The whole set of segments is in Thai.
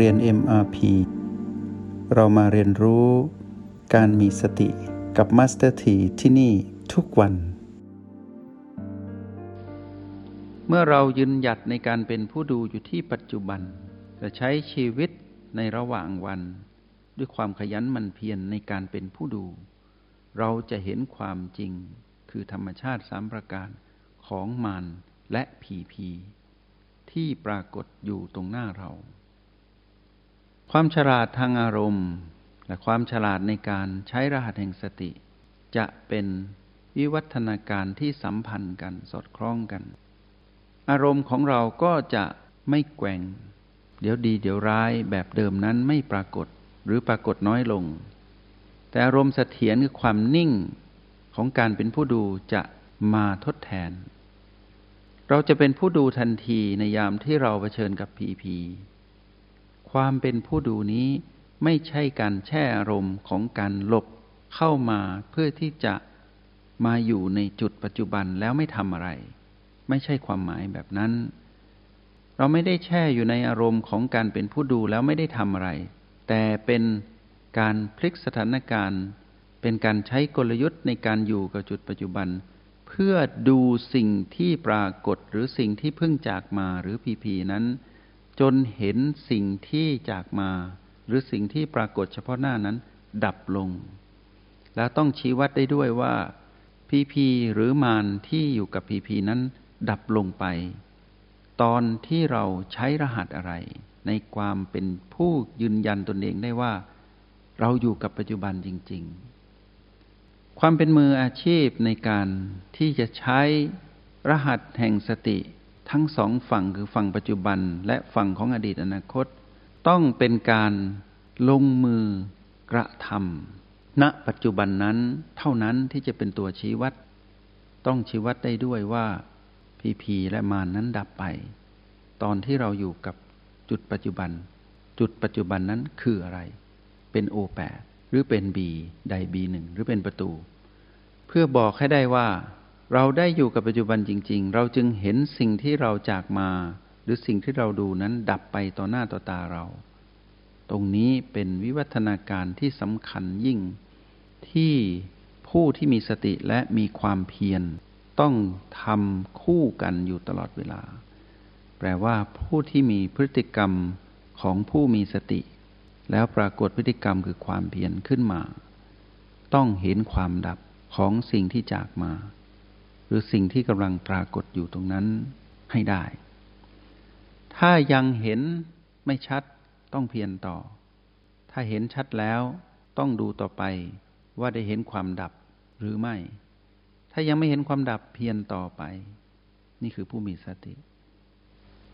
เรียน MRP เรามาเรียนรู้การมีสติกับ Master T ที่ที่นี่ทุกวัน เมื่อเรายืนหยัดในการเป็นผู้ดูอยู่ที่ปัจจุบัน จะใช้ชีวิตในระหว่างวัน ด้วยความขยันหมั่นเพียรในการเป็นผู้ดู เราจะเห็นความจริง คือธรรมชาติสามประการของมารและผีผีที่ปรากฏอยู่ตรงหน้าเรา ความฉลาดทางอารมณ์ และความฉลาดในการใช้รหัสแห่งสติ จะเป็นวิวัฒนาการที่สัมพันธ์กันสอดคล้องกัน อารมณ์ของเราก็จะไม่แกว่ง เดี๋ยวดีเดี๋ยวร้ายแบบเดิมนั้นไม่ปรากฏหรือปรากฏน้อยลง แต่อารมณ์เสถียรคือความนิ่งของการเป็นผู้ดูจะมาทดแทน เราจะเป็นผู้ดูทันทีในยามที่เราเผชิญกับผีผี ความเป็นผู้ดูนี้ไม่ใช่การแช่อารมณ์ของการหลบเข้ามาเพื่อที่จะมาอยู่ในจุดปัจจุบันแล้วไม่ทำอะไร ไม่ใช่ความหมายแบบนั้น เราไม่ได้แช่อยู่ในอารมณ์ของการเป็นผู้ดูแล้วไม่ได้ทำอะไร แต่เป็นการพลิกสถานการณ์ เป็นการใช้กลยุทธ์ในการอยู่กับจุดปัจจุบัน เพื่อดูสิ่งที่ปรากฏหรือสิ่งที่เพิ่งจากมาหรือพีพีนั้น จนเห็นสิ่งที่จากมา หรือสิ่งที่ปรากฏเฉพาะหน้านั้น ดับลง แล้วต้องชี้วัดได้ด้วยว่าพีพีหรือมารที่อยู่กับพีพีนั้น ดับลงไป ตอนที่เราใช้รหัสอะไร ในความเป็นผู้ยืนยันตนเองได้ว่า เราอยู่กับปัจจุบันจริง ๆ ความเป็นมืออาชีพในการที่จะใช้รหัสแห่งสติ ทั้งสองฝั่งคือฝั่งปัจจุบันและฝั่งของอดีตอนาคต ต้องเป็นการลงมือกระทำณปัจจุบันนั้นเท่านั้นที่จะเป็นตัวชี้วัด ต้องชี้วัดได้ด้วยว่าพีพีและมานนั้นดับไป ตอนที่เราอยู่กับจุดปัจจุบัน จุดปัจจุบันนั้นคืออะไร เป็นโอแปดรือเป็นบีใดบีหนึ่งหรือเป็นประตู เพื่อบอกให้ได้ว่า เราได้อยู่กับปัจจุบันจริง ๆ เราจึงเห็นสิ่งที่เราจากมา หรือสิ่งที่เราดูนั้นดับไปต่อหน้าต่อตาเรา ตรงนี้เป็นวิวัฒนาการที่สำคัญยิ่ง ที่ผู้ที่มีสติและมีความเพียร ต้องทำคู่กันอยู่ตลอดเวลา แปลว่าผู้ที่มีพฤติกรรมของผู้มีสติ แล้วปรากฏพฤติกรรมคือความเพียรขึ้นมา ต้องเห็นความดับของสิ่งที่จากมา รือสิ่งที่กำลังปรากฏอยู่ตรงนั้นให้ได้ ถ้ายังเห็นไม่ชัดต้องเพียรต่อ ถ้าเห็นชัดแล้วต้องดูต่อไปว่าได้เห็นความดับหรือไม่ ถ้ายังไม่เห็นความดับเพียรต่อไป นี่คือผู้มีสติ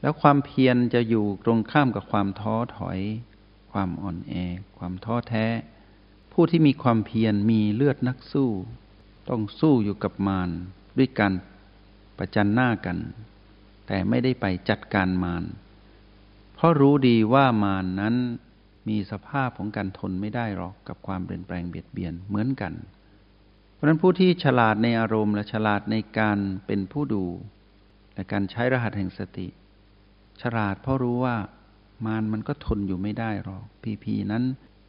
แล้วความเพียรจะอยู่ตรงข้ามกับความท้อถอย ความอ่อนแอ ความท้อแท้ ผู้ที่มีความเพียรมีเลือดนักสู้ ต้องสู้อยู่กับมาร ด้วยการประจันหน้ากัน แต่ไม่ได้ไปจัดการมาร เพราะรู้ดีว่ามารนนั้นมีสภาพของการทนไม่ได้หรอกกับความเปลี่ยนแปลงเบียดเบียนเหมือนกัน เพราะนั้นผู้ที่ฉลาดในอารมณ์และฉลาดในการเป็นผู้ดู และการใช้รหัสแห่งสติ ฉลาดเพราะรู้ว่ามารมันก็ทนอยู่ไม่ได้หรอกพีพีนั้น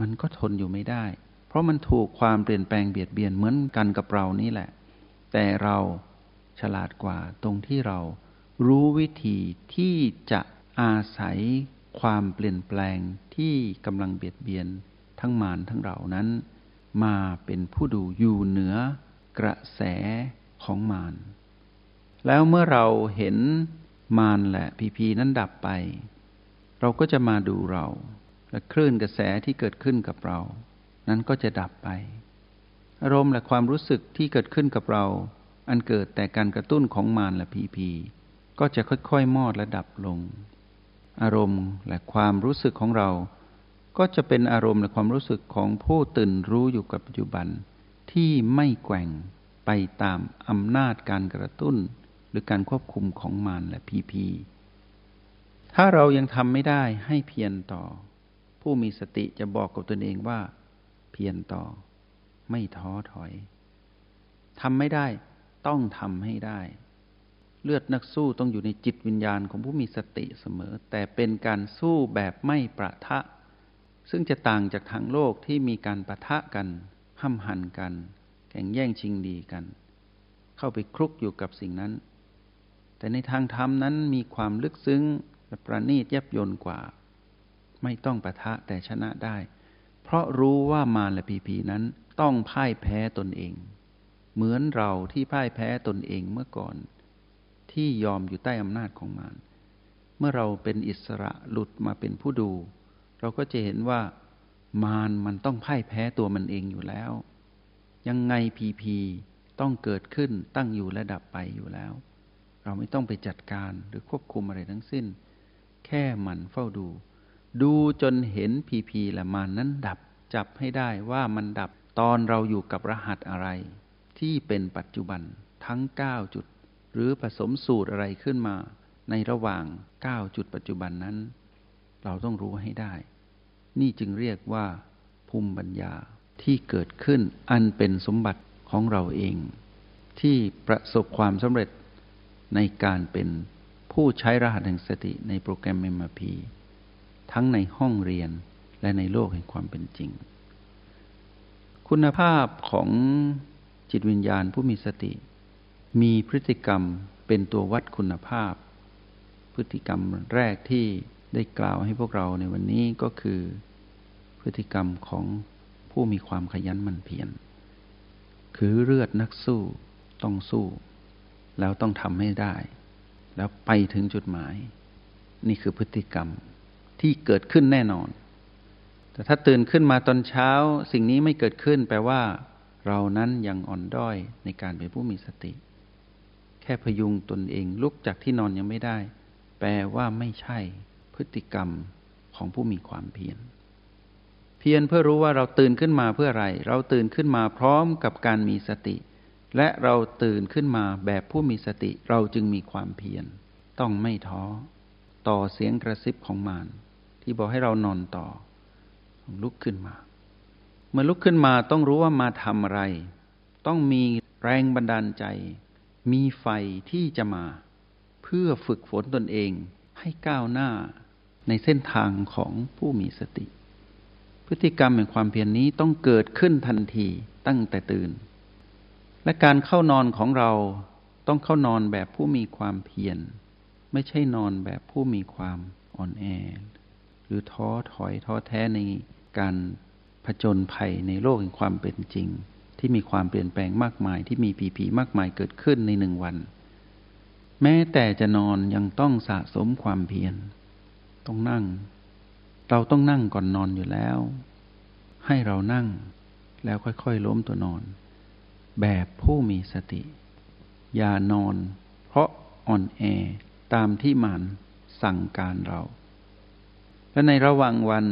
มันก็ทนอยู่ไม่ได้ เพราะมันถูกความเปลี่ยนแปลงเบียดเบียนเหมือนกันกับเรานี่แหละ แต่เราฉลาดกว่าตรงที่เรารู้วิธีที่จะอาศัยความเปลี่ยนแปลงที่กำลังเบียดเบียนทั้งมารทั้งเรานั้น มาเป็นผู้ดูอยู่เหนือกระแสของมารแล้วเมื่อเราเห็นมารแหละพีพีนั้นดับไป เราก็จะมาดูเรา และคลื่นกระแสที่เกิดขึ้นกับเรา นั้นก็จะดับไป อารมณ์และความรู้สึกที่เกิดขึ้นกับเรา อันเกิดแต่การกระตุ้นของมารและพีพีก็จะค่อยๆ มอดและดับลง อารมณ์และความรู้สึกของเรา ก็จะเป็นอารมณ์และความรู้สึกของผู้ตื่นรู้อยู่กับปัจจุบัน ที่ไม่แกว่งไปตามอำนาจการกระตุ้น หรือการควบคุมของมารและพีพีถ้าเรายังทำไม่ได้ให้เพียรต่อ ผู้มีสติจะบอกกับตนเองว่า เพียรต่อ ไม่ท้อถอยทำไม่ได้ต้องทำให้ได้ เลือดนักสู้ต้องอยู่ในจิตวิญญาณของผู้มีสติเสมอ แต่เป็นการสู้แบบไม่ประทะ ซึ่งจะต่างจากทางโลกที่มีการประทะกันห้ำหันกัน แข่งแย่งชิงดีกัน เข้าไปคลุกอยู่กับสิ่งนั้น แต่ในทางธรรมนั้นมีความลึกซึ้งและประณีตยับยนกว่า ไม่ต้องประทะแต่ชนะได้ เพราะรู้ว่ามารและพีพีนั้นต้องพ่ายแพ้ตนเอง เหมือนเราที่พ่ายแพ้ตนเองเมื่อก่อน ที่ยอมอยู่ใต้อำนาจของมารเมื่อเราเป็นอิสระหลุดมาเป็นผู้ดู เราก็จะเห็นว่ามารมันต้องพ่ายแพ้ตัวมันเองอยู่แล้ว ยังไงพีพีต้องเกิดขึ้นตั้งอยู่และดับไปอยู่แล้ว เราไม่ต้องไปจัดการหรือควบคุมอะไรทั้งสิ้น แค่หมั่นเฝ้าดู ดูจนเห็นพีพีและมานนั้นดับ จับให้ได้ว่ามันดับตอนเราอยู่กับรหัสอะไร ที่เป็นปัจจุบันทั้ง 9 จุด หรือผสมสูตรอะไรขึ้นมา ในระหว่าง 9 จุดปัจจุบันนั้น เราต้องรู้ให้ได้ นี่จึงเรียกว่า ภูมิปัญญาที่เกิดขึ้นอันเป็นสมบัติของเราเอง ที่ประสบความสำเร็จในการเป็นผู้ใช้รหัสแห่งสติในโปรแกรม MRP ทั้งในห้องเรียนและในโลกแห่งความเป็นจริง คุณภาพของจิตวิญญาณผู้มีสติ มีพฤติกรรมเป็นตัววัดคุณภาพ พฤติกรรมแรกที่ได้กล่าวให้พวกเราในวันนี้ก็คือ พฤติกรรมของผู้มีความขยันหมั่นเพียรคือเลือดนักสู้ต้องสู้ แล้วต้องทำให้ได้ แล้วไปถึงจุดหมาย นี่คือพฤติกรรม ที่เกิดขึ้นแน่นอน แต่ถ้าตื่นขึ้นมาตอนเช้า สิ่งนี้ไม่เกิดขึ้น แปลว่า เรานั้นยังอ่อนด้อยในการเป็นผู้มีสติ แค่พยุงตนเองลุกจากที่นอนยังไม่ได้ แปลว่าไม่ใช่พฤติกรรมของผู้มีความเพียร เพียรเพื่อรู้ว่าเราตื่นขึ้นมาเพื่ออะไร เราตื่นขึ้นมาพร้อมกับการมีสติ และเราตื่นขึ้นมาแบบผู้มีสติ เราจึงมีความเพียร ต้องไม่ท้อ ต่อเสียงกระซิบของมาร ที่บอกให้เรานอนต่อ ลุกขึ้นมา เมื่อลุกขึ้นมาต้องรู้ว่ามาทำอะไร ต้องมีแรงบันดาลใจ มีไฟที่จะมา เพื่อฝึกฝนตนเองให้ก้าวหน้าในเส้นทางของผู้มีสติ พฤติกรรมแห่งความเพียรนนี้ต้องเกิดขึ้นทันทีตั้งแต่ตื่น และการเข้านอนของเราต้องเข้านอนแบบผู้มีความเพียรไม่ใช่นอนแบบผู้มีความอ่อนแอ หรือท้อถอยท้อแท้ในการผจญภัยในโลกแห่งความเป็นจริง ที่มีความเปลี่ยนแปลงมากมาย ที่มีผีผีมากมายเกิดขึ้นในหนึ่งวัน แม้แต่จะนอนยังต้องสะสมความเพียรต้องนั่ง เราต้องนั่งก่อนนอนอยู่แล้ว ให้เรานั่งแล้วค่อยๆล้มตัวนอน แบบผู้มีสติ อย่านอน เพราะอ่อนแอตามที่มันสั่งการเรา และในระหว่างวัน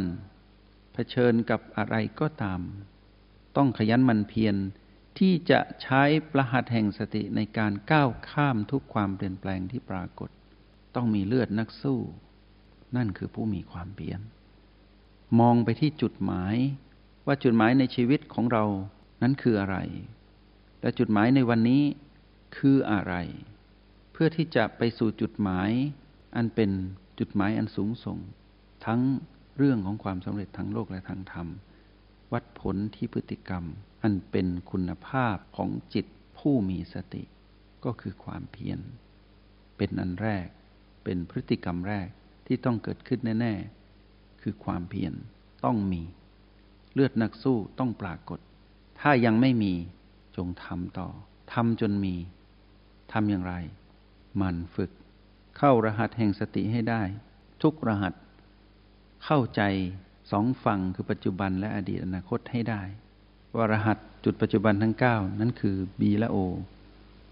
เผชิญกับอะไรก็ตาม ต้องขยันมันเพียรที่จะใช้ประหัตแห่งสติในการก้าวข้ามทุกความเปลี่ยนแปลงที่ปรากฏ ต้องมีเลือดนักสู้ นั่นคือผู้มีความเพียรมองไปที่จุดหมายว่าจุดหมายในชีวิตของเรานั้นคืออะไร และจุดหมายในวันนี้คืออะไร เพื่อที่จะไปสู่จุดหมาย อันเป็นจุดหมายอันสูงส่ง ทั้งเรื่องของความสำเร็จทางโลกและทางธรรม วัดผลที่พฤติกรรม อันเป็นคุณภาพของจิตผู้มีสติ ก็คือความเพียรเป็นอันแรก เป็นพฤติกรรมแรกที่ต้องเกิดขึ้นแน่ ๆ คือความเพียรต้องมี เลือดนักสู้ต้องปรากฏ ถ้ายังไม่มีจงทำต่อทำจนมีทำอย่างไร มันฝึก เข้ารหัสแห่งสติให้ได้ ทุกรหัส เข้าใจสองฝั่งคือปัจจุบันและอดีตอนาคตให้ได้ ว่ารหัสจุดปัจจุบันทั้งเก้านั้นคือ B และ O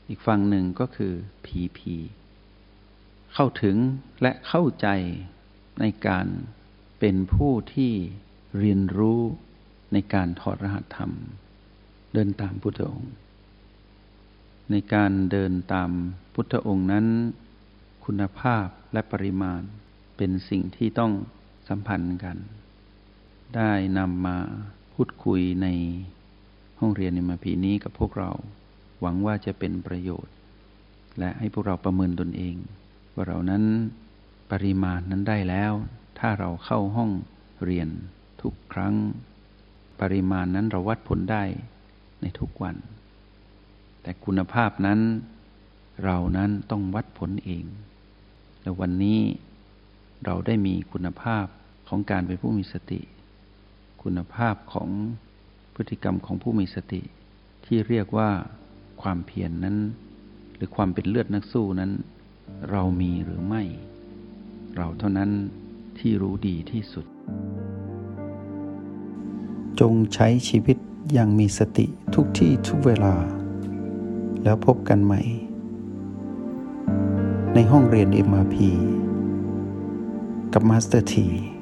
อีกฝั่งหนึ่งก็คือ PP เข้าถึงและเข้าใจในการเป็นผู้ที่เรียนรู้ในการถอดรหัสธรรม เดินตามพุทธองค์ ในการเดินตามพุทธองค์นั้น คุณภาพและปริมาณเป็นสิ่งที่ต้อง สัมพันธ์กัน ได้นำมาพูดคุยในห้องเรียนในมาพีนี้กับพวกเรา หวังว่าจะเป็นประโยชน์ และให้พวกเราประเมินตนเอง ว่าเรานั้นปริมาณนั้นได้แล้ว ถ้าเราเข้าห้องเรียนทุกครั้ง ปริมาณนั้นเราวัดผลได้ในทุกวัน แต่คุณภาพนั้น เรานั้นต้องวัดผลเอง และวันนี้ เราได้มีคุณภาพของการเป็นผู้มีสติ คุณภาพของพฤติกรรมของผู้มีสติ ที่เรียกว่าความเพียรนนั้น หรือความเป็นเลือดนักสู้นั้น เรามีหรือไม่ เราเท่านั้นที่รู้ดีที่สุด จงใช้ชีวิตอย่างมีสติทุกที่ทุกเวลา แล้วพบกันใหม่ ในห้องเรียน MRP กับมาสเตอร์ที